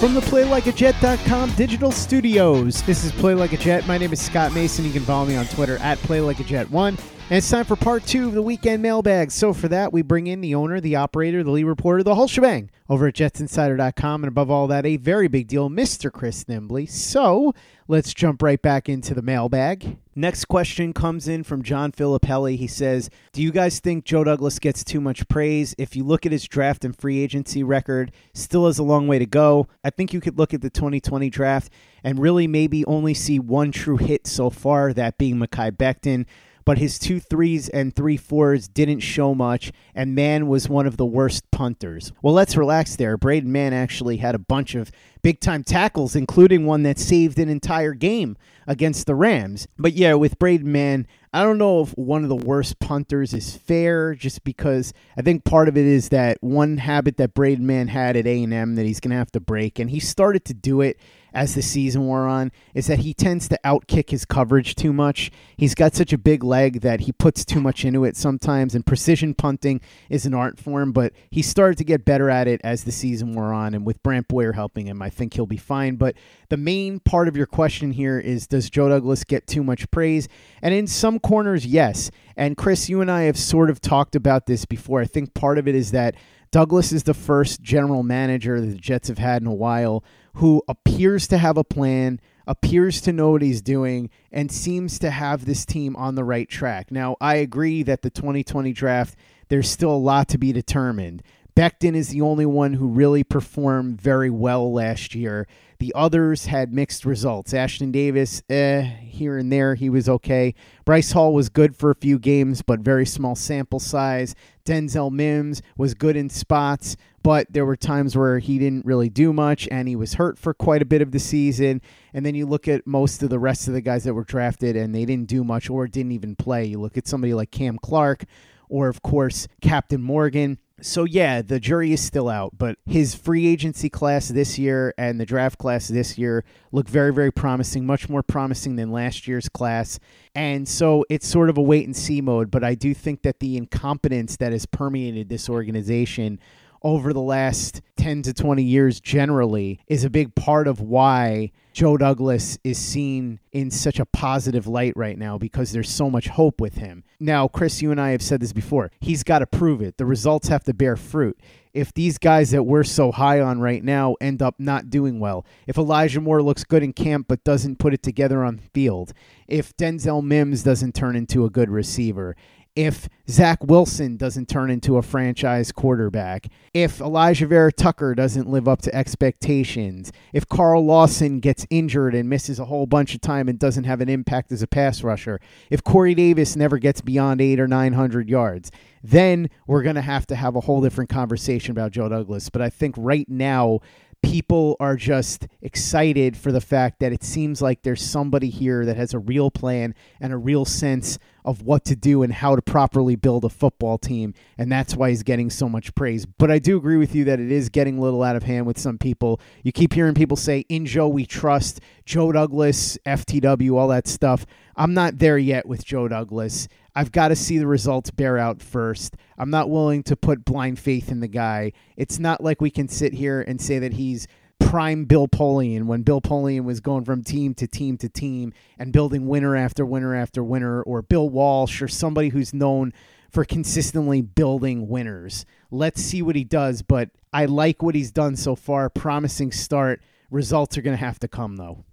From the PlayLikeAJet.com digital studios, this is Play Like a Jet. My name is Scott Mason. You can follow me on Twitter at PlayLikeAJet1. And it's time for part two of the weekend mailbag. So for that, we bring in the owner, the operator, the lead reporter, the whole shebang over at JetsInsider.com. And above all that, a very big deal, Mr. Chris Nimbley. So let's jump right back into the mailbag. Next question comes in from John Filippelli. He says, Do you guys think Joe Douglas gets too much praise? If you look at his draft and free agency record, still has a long way to go. I think you could look at the 2020 draft and really maybe only see one true hit so far, that being Mekhi Becton but his two threes and three fours didn't show much, and Mann was one of the worst punters. Well, let's relax there. Braden Mann actually had a bunch of big time tackles, including one that saved an entire game against the Rams. But yeah, with Braden Mann, I don't know if one of the worst punters is fair, just because I think part of it is that one habit that Braden Mann had at A&M that he's going to have to break, and he started to do it as the season wore on is that he tends to outkick his coverage too much. He's got such a big leg that he puts too much into it sometimes, and precision punting is an art form, but he started to get better at it as the season wore on. And with Brant Boyer helping him, I think he'll be fine. But the main part of your question here is Does Joe Douglas get too much praise? And in some corners, yes. And Chris, you and I have sort of talked about this before. I think part of it is that Douglas is the first general manager that the Jets have had in a while who appears to have a plan, appears to know what he's doing, and seems to have this team on the right track. Now, I agree that the 2020 draft, there's still a lot to be determined. Becton is the only one who really performed very well last year. The others had mixed results. Ashtyn Davis, eh, here and there, he was okay. Bryce Hall was good for a few games, but very small sample size. Denzel Mims was good in spots, but there were times where he didn't really do much and he was hurt for quite a bit of the season. And then you look at most of the rest of the guys that were drafted and they didn't do much or didn't even play. You look at somebody like Cam Clark or, of course, Captain Morgan. So, yeah, the jury is still out, but his free agency class this year and the draft class this year look very, very promising, much more promising than last year's class. And so it's sort of a wait and see mode, but I do think that the incompetence that has permeated this organization over the last 10 to 20 years generally is a big part of why Joe Douglas is seen in such a positive light right now because there's so much hope with him. Now, Chris, you and I have said this before. He's got to prove it. The results have to bear fruit. If these guys that we're so high on right now end up not doing well, if Elijah Moore looks good in camp but doesn't put it together on field, if Denzel Mims doesn't turn into a good receiver, if Zach Wilson doesn't turn into a franchise quarterback, if Alijah Vera Tucker doesn't live up to expectations, if Carl Lawson gets injured and misses a whole bunch of time and doesn't have an impact as a pass rusher, if Corey Davis never gets beyond eight or 900 yards, then we're going to have to have a whole different conversation about Joe Douglas. But I think right now, people are just excited for the fact that it seems like there's somebody here that has a real plan and a real sense of what to do and how to properly build a football team. And that's why he's getting so much praise. But I do agree with you that it is getting a little out of hand with some people. You keep hearing people say, in Joe, we trust, Joe Douglas, FTW, all that stuff. I'm not there yet with Joe Douglas. I've got to see the results bear out first. I'm not willing to put blind faith in the guy. It's not like we can sit here and say that he's prime Bill Polian when Bill Polian was going from team to team to team and building winner after winner after winner, or Bill Walsh or somebody who's known for consistently building winners. Let's see what he does, but I like what he's done so far. Promising start. Results are going to have to come, though.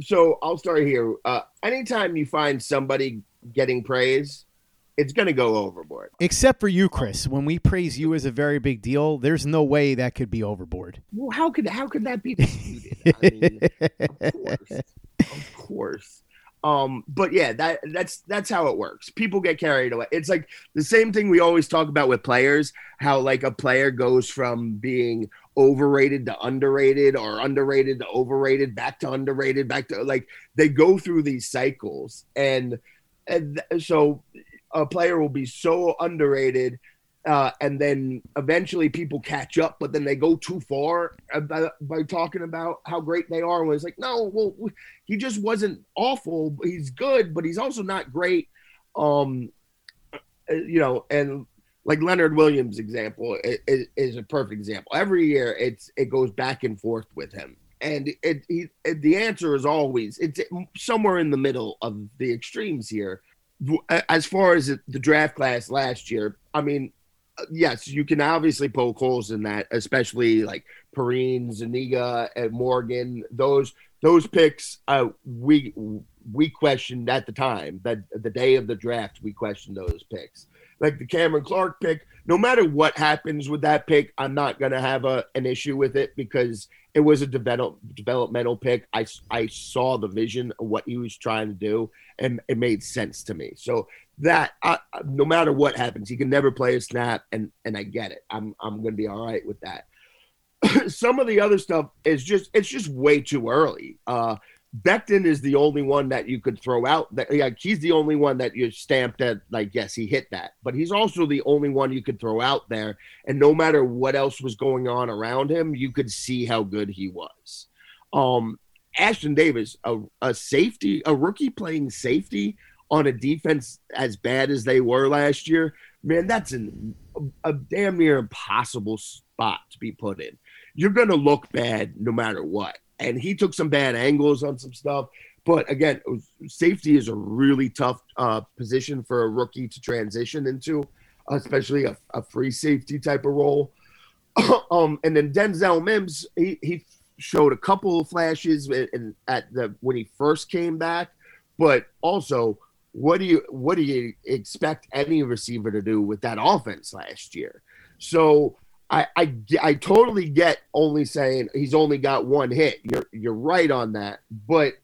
so I'll start here. Uh, anytime you find somebody getting praise, it's going to go overboard. Except for you, Chris. When we praise you as a very big deal, there's no way that could be overboard. Well, how could how could that be disputed? I mean, of course, of course. Um, but yeah, that that's that's how it works. People get carried away. It's like the same thing we always talk about with players, how like a player goes from being overrated to underrated or underrated to overrated, back to underrated, back to like they go through these cycles. And and so a player will be so underrated uh, and then eventually people catch up, but then they go too far by, by talking about how great they are. When it's like, no, well, he just wasn't awful. He's good, but he's also not great. Um, uh, you know, and like Leonard Williams' example is, is a perfect example. Every year, it's it goes back and forth with him, and it, it the answer is always it's somewhere in the middle of the extremes here. As far as the draft class last year, I mean, yes, you can obviously poke holes in that, especially like Perine, Zuniga, and Morgan. Those those picks, uh, we we questioned at the time that the day of the draft, we questioned those picks. Like the Cameron Clark pick, no matter what happens with that pick, I'm not gonna have a an issue with it because it was a develop, developmental pick. I I saw the vision of what he was trying to do, and it made sense to me. So that I, no matter what happens, he can never play a snap, and and I get it. I'm I'm gonna be all right with that. Some of the other stuff is just it's just way too early. Uh, Becton is the only one that you could throw out. That yeah, he's the only one that you stamped at like yes, he hit that. But he's also the only one you could throw out there. And no matter what else was going on around him, you could see how good he was. Um, Ashtyn Davis, a, a safety, a rookie playing safety on a defense as bad as they were last year, man, that's an, a, a damn near impossible spot to be put in. You're going to look bad no matter what. And he took some bad angles on some stuff. But again, safety is a really tough uh, position for a rookie to transition into, especially a, a free safety type of role. um, and then Denzel Mims, he, he showed a couple of flashes in, at the when he first came back, but also what do you what do you expect any receiver to do with that offense last year? So I, I, I totally get only saying he's only got one hit. You're you're right on that, but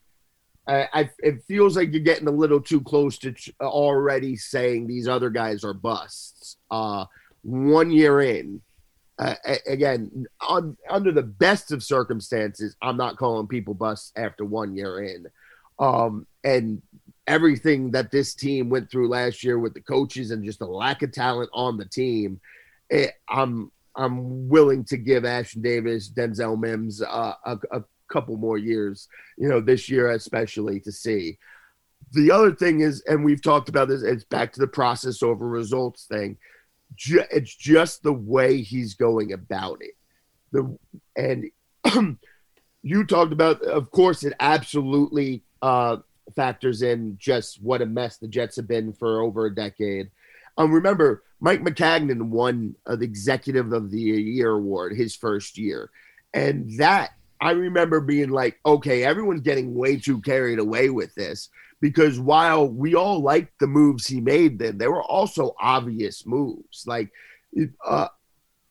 I, I it feels like you're getting a little too close to already saying these other guys are busts. Uh, one year in, uh, again, on, under the best of circumstances, I'm not calling people busts after one year in. Um, and everything that this team went through last year with the coaches and just the lack of talent on the team, it, I'm I'm willing to give Ashtyn Davis, Denzel Mims uh, a, a couple more years, you know, this year especially to see. The other thing is, and we've talked about this, it's back to the process over results thing. It's just the way he's going about it. The and you talked about, of course, it absolutely uh, factors in just what a mess the Jets have been for over a decade. Um, remember, Mike Maccagnan won the Executive of the Year award his first year. And that, I remember being like, okay, everyone's getting way too carried away with this because while we all liked the moves he made then, there were also obvious moves. Like, uh,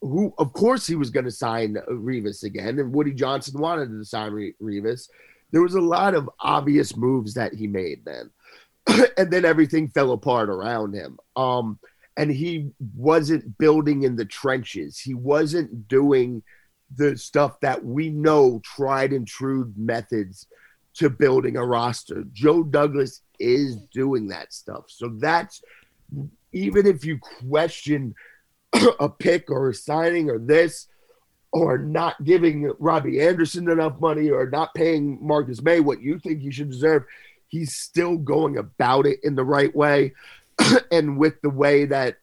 who, of course, he was going to sign Revis again, and Woody Johnson wanted to sign Revis there was a lot of obvious moves that he made then. and then everything fell apart around him. Um, and he wasn't building in the trenches. He wasn't doing the stuff that we know tried and true methods to building a roster. Joe Douglas is doing that stuff. So that's even if you question a pick or a signing or this, or not giving Robbie Anderson enough money or not paying Marcus Maye what you think he should deserve, he's still going about it in the right way. and with the way that,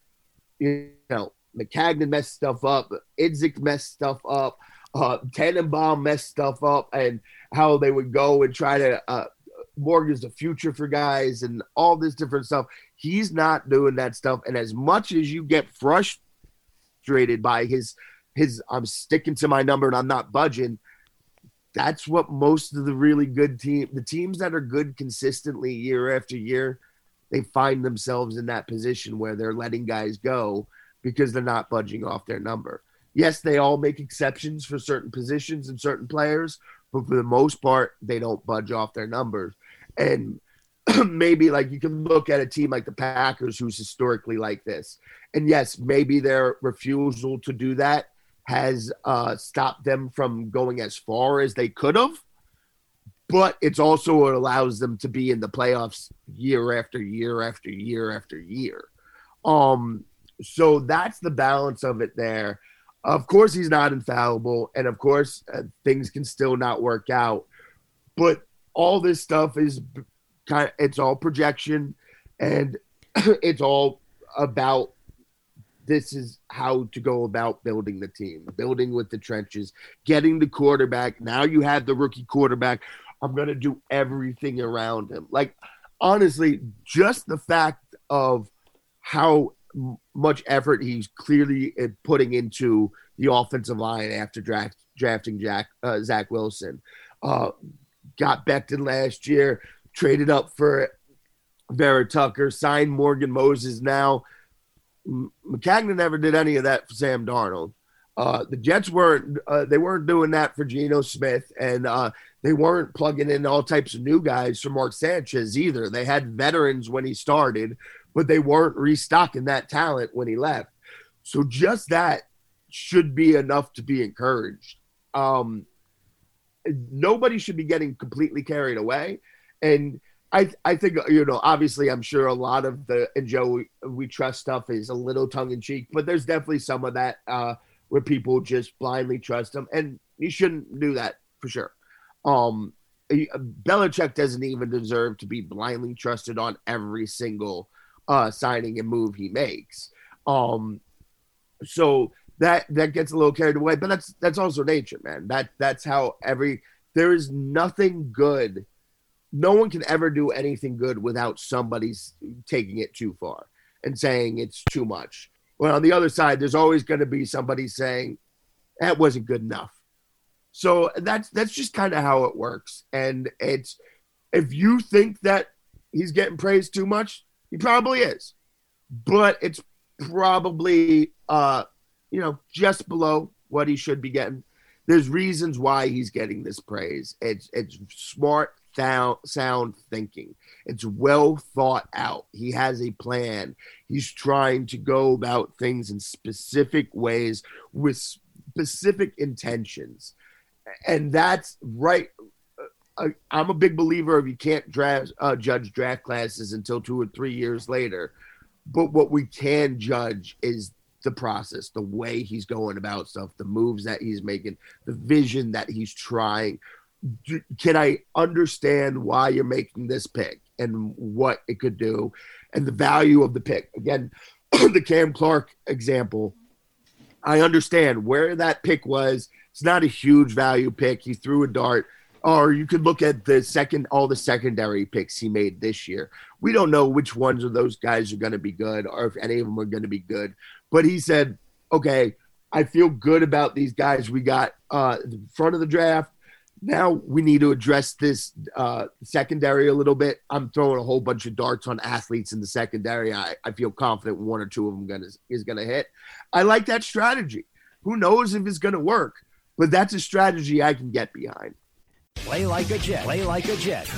you know, Maccagnan messed stuff up, Idzik messed stuff up, uh, Tannenbaum messed stuff up, and how they would go and try to uh, mortgage the future for guys and all this different stuff. He's not doing that stuff. And as much as you get frustrated by his – his I'm sticking to my number and I'm not budging. That's what most of the really good team, the teams that are good consistently year after year, they find themselves in that position where they're letting guys go because they're not budging off their number. Yes, they all make exceptions for certain positions and certain players, but for the most part, they don't budge off their numbers. And maybe like you can look at a team like the Packers, who's historically like this. And yes, maybe their refusal to do that has uh, stopped them from going as far as they could have. But it's also what allows them to be in the playoffs year after year after year after year. Um, so that's the balance of it there. Of course, he's not infallible, and of course, uh, things can still not work out. But all this stuff is kind of, it's all projection, and it's all about this is how to go about building the team, building with the trenches, getting the quarterback. Now you have the rookie quarterback. I'm going to do everything around him. Like, honestly, just the fact of how much effort he's clearly uh, putting into the offensive line after draft, drafting Jack uh, Zach Wilson. Uh, got Becton last year, traded up for Vera Tucker, signed Morgan Moses now. Maccagnan never did any of that for Sam Darnold. Uh, the Jets weren't uh, they weren't doing that for Geno Smith, and uh, they weren't plugging in all types of new guys for Mark Sanchez either. They had veterans when he started, but they weren't restocking that talent when he left. So just that should be enough to be encouraged. Um, nobody should be getting completely carried away, and I I think you know obviously I'm sure a lot of the and Joe we, we trust stuff is a little tongue in cheek, but there's definitely some of that uh, where people just blindly trust them, and you shouldn't do that for sure. Um, Belichick doesn't even deserve to be blindly trusted on every single uh, signing and move he makes. Um, so that that gets a little carried away, but that's that's also nature, man. That that's how every there is nothing good no one can ever do anything good without somebody's taking it too far and saying it's too much. Well, on the other side, there's always going to be somebody saying that wasn't good enough. So that's that's just kind of how it works. And it's if you think that he's getting praised too much, he probably is. But it's probably uh you know just below what he should be getting. There's reasons why he's getting this praise. It's it's smart sound, thinking. It's well thought out. He has a plan. He's trying to go about things in specific ways with specific intentions. And that's right. Uh, I'm a big believer of you can't draft, uh, judge draft classes until two or three years later. But what we can judge is the process, the way he's going about stuff, the moves that he's making, the vision that he's trying can I understand why you're making this pick and what it could do and the value of the pick? Again, the Cam Clark example, I understand where that pick was. It's not a huge value pick. He threw a dart. Or you could look at the second, all the secondary picks he made this year. We don't know which ones of those guys are going to be good or if any of them are going to be good. But he said, okay, I feel good about these guys we got uh, front of the draft now we need to address this uh, secondary a little bit. I'm throwing a whole bunch of darts on athletes in the secondary. I, I feel confident one or two of them gonna, is going to hit. I like that strategy. Who knows if it's going to work, but that's a strategy I can get behind. Play like a Jet. Play like a Jet.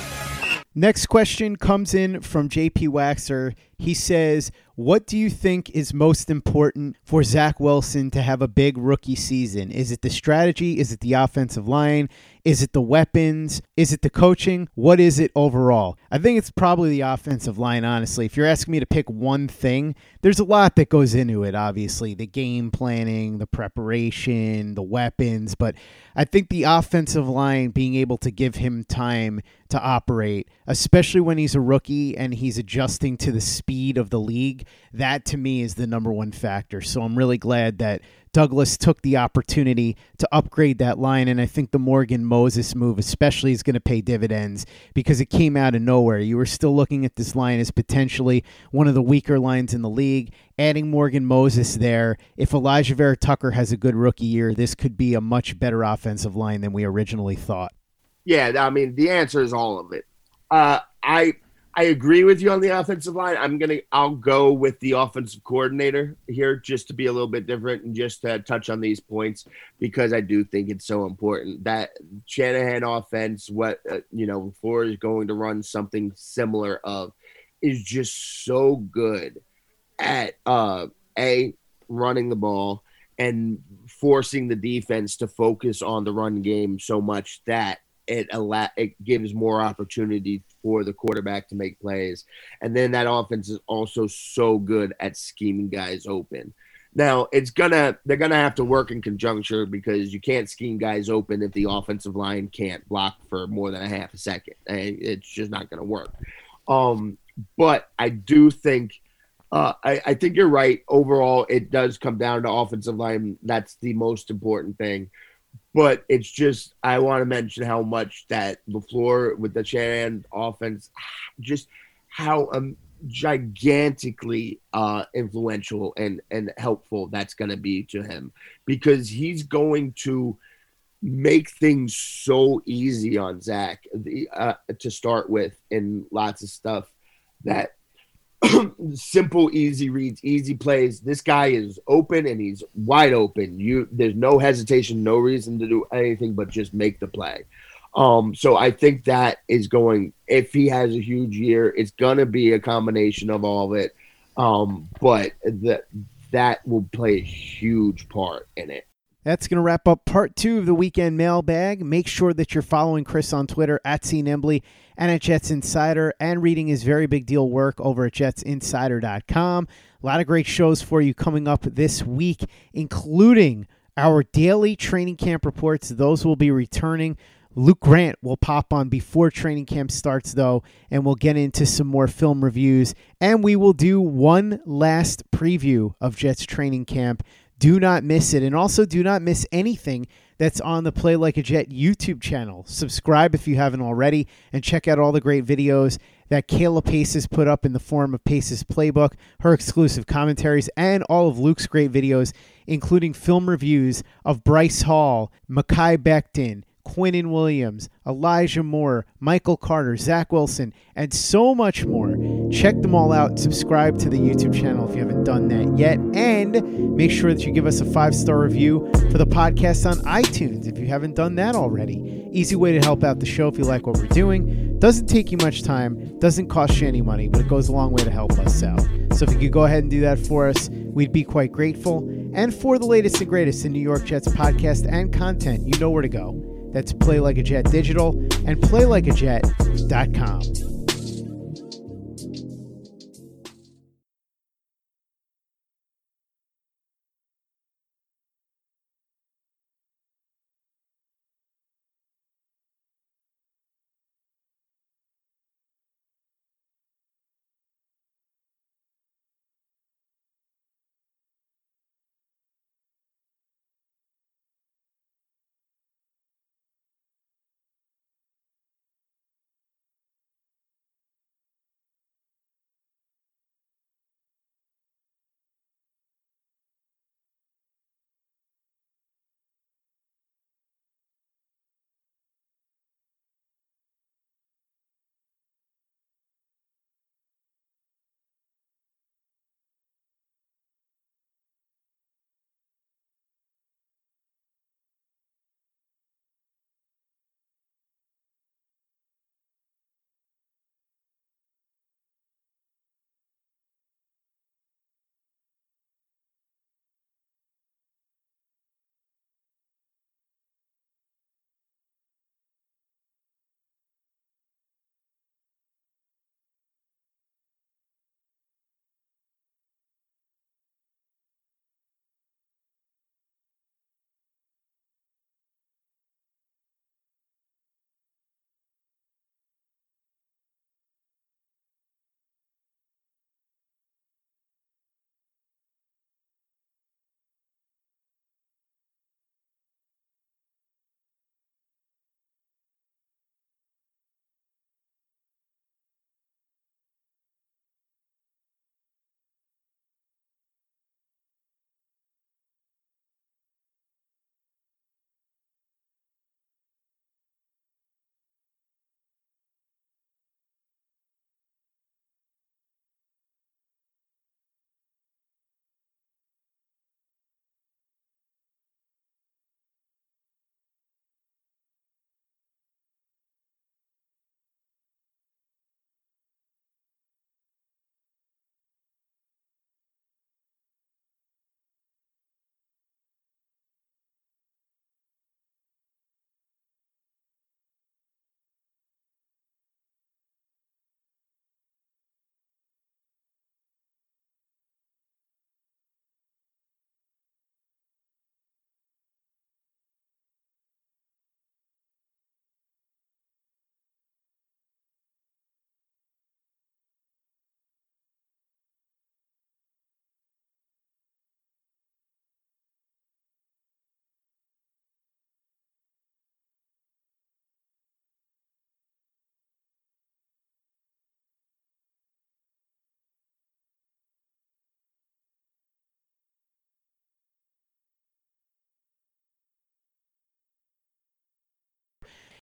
Next question comes in from JP Waxer. He says, What do you think is most important for Zach Wilson to have a big rookie season? Is it the strategy? Is it the offensive line? Is it the weapons? Is it the coaching? What is it overall? I think it's probably the offensive line, honestly. If you're asking me to pick one thing, there's a lot that goes into it, obviously the game planning, the preparation, the weapons. But I think the offensive line being able to give him time to operate, especially when he's a rookie and he's adjusting to the speed of the league that to me is the number one factor. So I'm really glad that Douglas took the opportunity to upgrade that line. And I think the Morgan Moses move, especially, is going to pay dividends because it came out of nowhere. You were still looking at this line as potentially one of the weaker lines in the league. Adding Morgan Moses there, if Alijah Vera Tucker has a good rookie year, this could be a much better offensive line than we originally thought. Yeah, I mean, the answer is all of it. Uh, I I agree with you on the offensive line. I'm gonna I'll go with the offensive coordinator here just to be a little bit different and just to touch on these points because I do think it's so important that Shanahan offense, what uh, you know, Floor is going to run something similar of, is just so good at uh a running the ball and forcing the defense to focus on the run game so much that it allow it gives more opportunity for the quarterback to make plays. And then that offense is also so good at scheming guys open. Now it's gonna they're gonna have to work in conjunction because you can't scheme guys open if the offensive line can't block for more than a half a second. And It's just not gonna work. Um, but I do think uh, I, I think you're right. Overall, it does come down to offensive line. That's the most important thing. But it's just I want to mention how much that LaFleur with the Shanahan offense, just how um, gigantically uh, influential and and helpful that's going to be to him. Because he's going to make things so easy on Zach the, uh, to start with and lots of stuff that simple, easy reads, easy plays. This guy is open and he's wide open. You there's no hesitation, no reason to do anything but just make the play. Um, so I think that is going if he has a huge year, it's gonna be a combination of all of it. Um, but that that will play a huge part in it. That's going to wrap up part two of the weekend mailbag. Make sure that you're following Chris on Twitter at CNimbley and at Jets Insider and reading his very big deal work over at jetsinsider.com. A lot of great shows for you coming up this week, including our daily training camp reports. Those will be returning. Luke Grant will pop on before training camp starts, though, and we'll get into some more film reviews. And we will do one last preview of Jets training camp do not miss it. And also, do not miss anything that's on the Play Like a Jet YouTube channel. Subscribe if you haven't already, and check out all the great videos that Kayla Pace has put up in the form of Pace's Playbook, her exclusive commentaries, and all of Luke's great videos, including film reviews of Bryce Hall, Mekhi Becton, Quinnen Williams, Elijah Moore, Michael Carter, Zach Wilson, and so much more. Check them all out. Subscribe to the YouTube channel if you haven't done that yet. And make sure that you give us a five star review for the podcast on iTunes if you haven't done that already. Easy way to help out the show if you like what we're doing. Doesn't take you much time, doesn't cost you any money, but it goes a long way to help us out. So if you could go ahead and do that for us, we'd be quite grateful. And for the latest and greatest in New York Jets podcast and content, you know where to go. That's Play Like a Jet Digital and PlayLikeAJet.com.